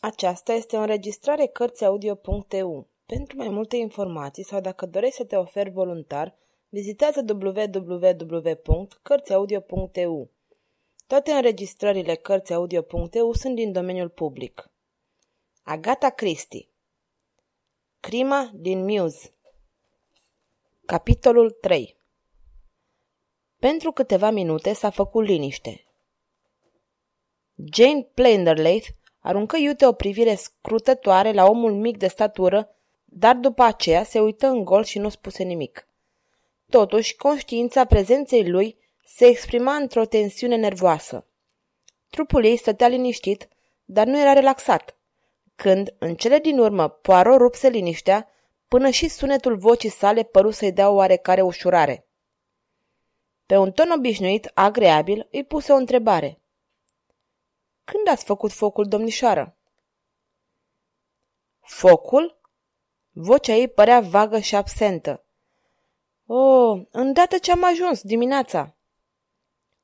Aceasta este o înregistrare Cărțiaudio.eu. Pentru mai multe informații sau dacă dorești să te oferi voluntar, vizitează www.cărțiaudio.eu. Toate înregistrările Cărțiaudio.eu sunt din domeniul public. Agata Christie Crima din Muse Capitolul 3 Pentru câteva minute s-a făcut liniște. Jane Plenderleith aruncă iute o privire scrutătoare la omul mic de statură, dar după aceea se uită în gol și nu spuse nimic. Totuși, conștiința prezenței lui se exprima într-o tensiune nervoasă. Trupul ei stătea liniștit, dar nu era relaxat. Când, în cele din urmă, Poirot rupse liniștea, până și sunetul vocii sale păru să-i dea oarecare ușurare. Pe un ton obișnuit, agreabil, îi puse o întrebare. Când ați făcut focul, domnișoară? Focul? Vocea ei părea vagă și absentă. O, oh, îndată ce am ajuns, dimineața.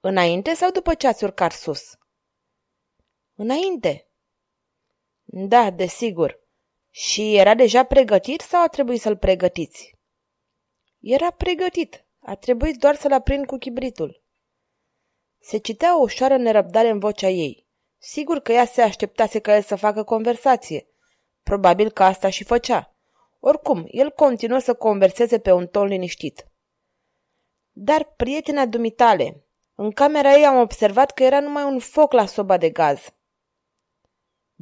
Înainte sau după ce ați urcat sus? Înainte. Da, desigur. Și era deja pregătit sau a trebuit să-l pregătiți? Era pregătit. A trebuit doar să-l aprind cu chibritul. Se citea o ușoară nerăbdare în vocea ei. Sigur că ea se așteptase ca el să facă conversație. Probabil că asta și făcea. Oricum, el continuă să converseze pe un ton liniștit. Dar, prietena dumitale, în camera ei am observat că era numai un foc la soba de gaz.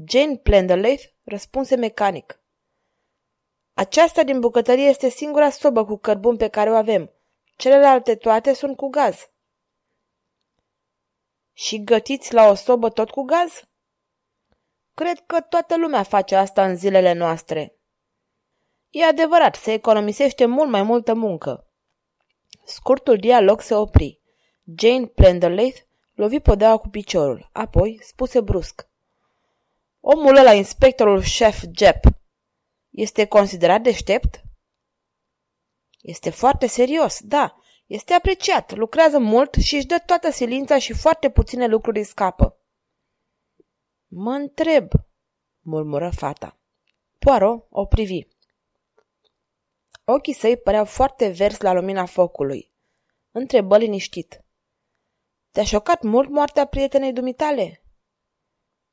Jane Plenderleith răspunse mecanic. Aceasta din bucătărie este singura sobă cu cărbun pe care o avem. Celelalte toate sunt cu gaz. Și gătiți la o sobă tot cu gaz? Cred că toată lumea face asta în zilele noastre. E adevărat, se economisește mult mai multă muncă. Scurtul dialog se opri. Jane Plenderleith lovi podeaua cu piciorul, apoi spuse brusc. Omul ăla, inspectorul șef Jep, este considerat deștept? Este foarte serios, da, este apreciat, lucrează mult și își dă toată silința și foarte puține lucruri îi scapă. Mă întreb, murmură fata. Poaro o privi. Ochii săi păreau foarte verzi la lumina focului. Întrebă liniștit. Te-a șocat mult moartea prietenei dumitale?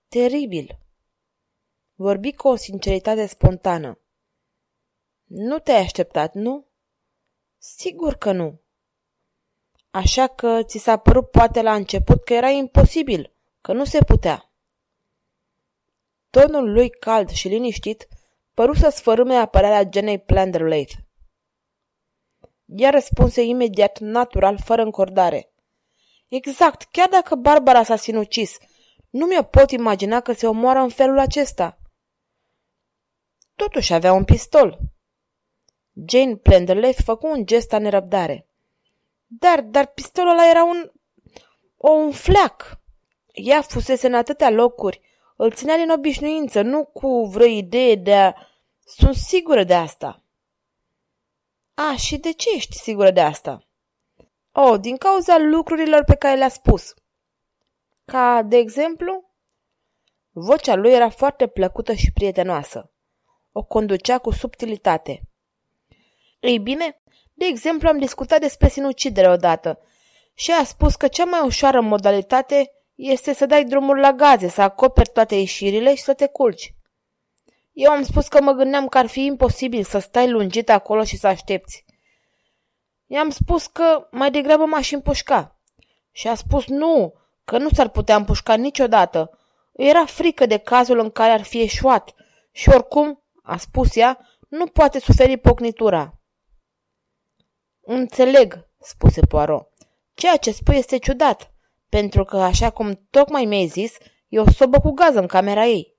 Teribil. Vorbi cu o sinceritate spontană. Nu te-ai așteptat, nu? Sigur că nu. Așa că ți s-a părut poate la început că era imposibil, că nu se putea. Tonul lui cald și liniștit păru să sfărâme apărarea genei Plenderleith. Ea răspunse imediat, natural, fără încordare. Exact, chiar dacă Barbara s-a sinucis, nu mi-o pot imagina că se omoară în felul acesta. Totuși avea un pistol. Jane Plenderleith făcu un gest a nerăbdare. Dar, dar pistolul ăla era un... O, un fleac. Ea fusese în atâtea locuri. Îl ținea din obișnuință, nu cu vreo idee de a... Sunt sigură de asta. A, și de ce ești sigură de asta? Oh, din cauza lucrurilor pe care le-a spus. Ca, de exemplu? Vocea lui era foarte plăcută și prietenoasă. O conducea cu subtilitate. Ei bine, de exemplu, am discutat despre sinucidere odată și a spus că cea mai ușoară modalitate este să dai drumul la gaze, să acoperi toate ieșirile și să te culci. Eu am spus că mă gândeam că ar fi imposibil să stai lungit acolo și să aștepți. I-am spus că mai degrabă m-aș împușca. Și a spus nu, că nu s-ar putea împușca niciodată. Era frică de cazul în care ar fi eșuat și oricum, a spus ea, nu poate suferi pocnitura. Înțeleg, spuse Poirot. Ceea ce spui este ciudat, pentru că, așa cum tocmai mi-ai zis, e o sobă cu gaz în camera ei.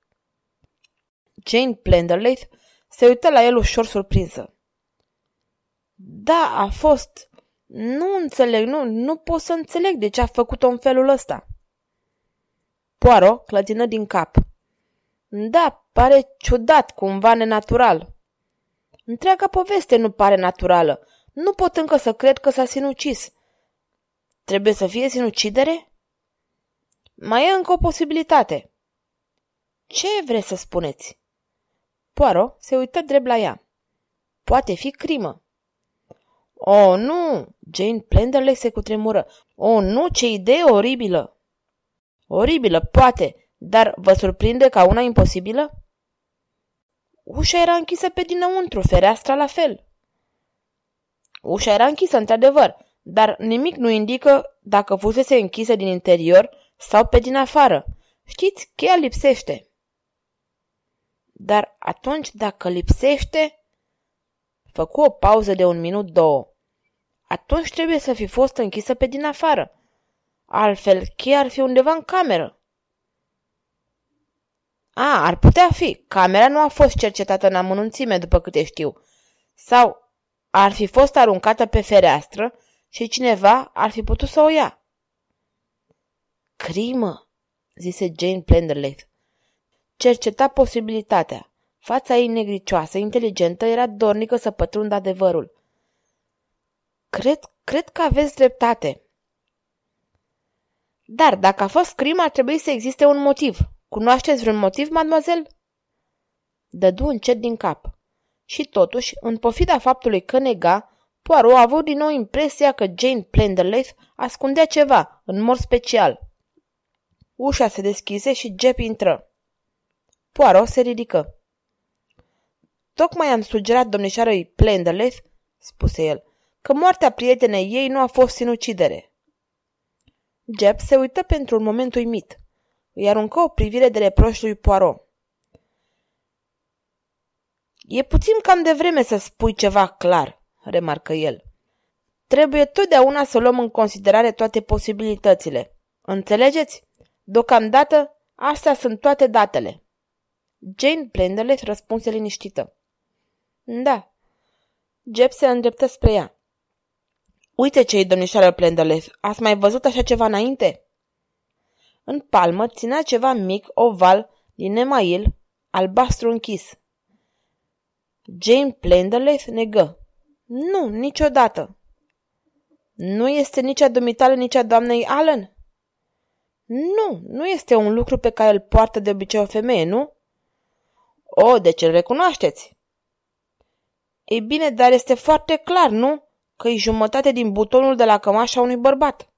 Jane Plenderleith se uită la el ușor surprinsă. Da, a fost... Nu înțeleg, nu, nu pot să înțeleg de ce a făcut-o în felul ăsta. Poirot clătină din cap. Da, pare ciudat, cumva nenatural. Întreaga poveste nu pare naturală. Nu pot încă să cred că s-a sinucis. Trebuie să fie sinucidere? Mai e încă o posibilitate. Ce vreți să spuneți? Poirot se uită drept la ea. Poate fi crimă. O, oh, nu! Jane Plenderle se cutremură. O, oh, nu, ce idee oribilă! Oribilă, poate, dar vă surprinde ca una imposibilă? Ușa era închisă pe dinăuntru, fereastra la fel. Ușa era închisă, într-adevăr, dar nimic nu indică dacă fusese închisă din interior sau pe din afară. Știți, cheia lipsește. Dar atunci, dacă lipsește... Făcu o pauză de un minut, două. Atunci trebuie să fi fost închisă pe din afară. Altfel, cheia ar fi undeva în cameră. A, ar putea fi. Camera nu a fost cercetată în amănunțime, după câte știu. Sau ar fi fost aruncată pe fereastră și cineva ar fi putut să o ia. Crimă, zise Jane Plenderleith. Cerceta posibilitatea. Fața ei negricioasă, inteligentă, era dornică să pătrundă adevărul. Cred, cred că aveți dreptate. Dar dacă a fost crimă, ar trebui să existe un motiv. Cunoașteți vreun motiv, mademoiselle? Dădu încet din cap. Și totuși, în pofida faptului că nega, Poirot a avut din nou impresia că Jane Plenderleith ascundea ceva, în mod special. Ușa se deschise și Jep intră. Poirot se ridică. Tocmai am sugerat domnișoarei Plenderleith, spuse el, că moartea prietenei ei nu a fost sinucidere. Jep se uită pentru un moment uimit. Îi aruncă o privire de reproș lui Poirot. E puțin cam de vreme să spui ceva clar, remarcă el. Trebuie totdeauna să luăm în considerare toate posibilitățile. Înțelegeți? Deocamdată, astea sunt toate datele. Jane Plenderleith răspunse liniștită. Da. Jeb se îndreptă spre ea. Uite ce-i, domnișoară Plenderleith, ați mai văzut așa ceva înainte? În palmă ținea ceva mic, oval, din email, albastru închis. Jane Plenderleith negă. Nu, niciodată. Nu este nici a dumitale, nici a doamnei Allen? Nu, nu este un lucru pe care îl poartă de obicei o femeie, nu? O, deci îl recunoașteți. Ei bine, dar este foarte clar, nu? Că e jumătate din butonul de la cămașa unui bărbat.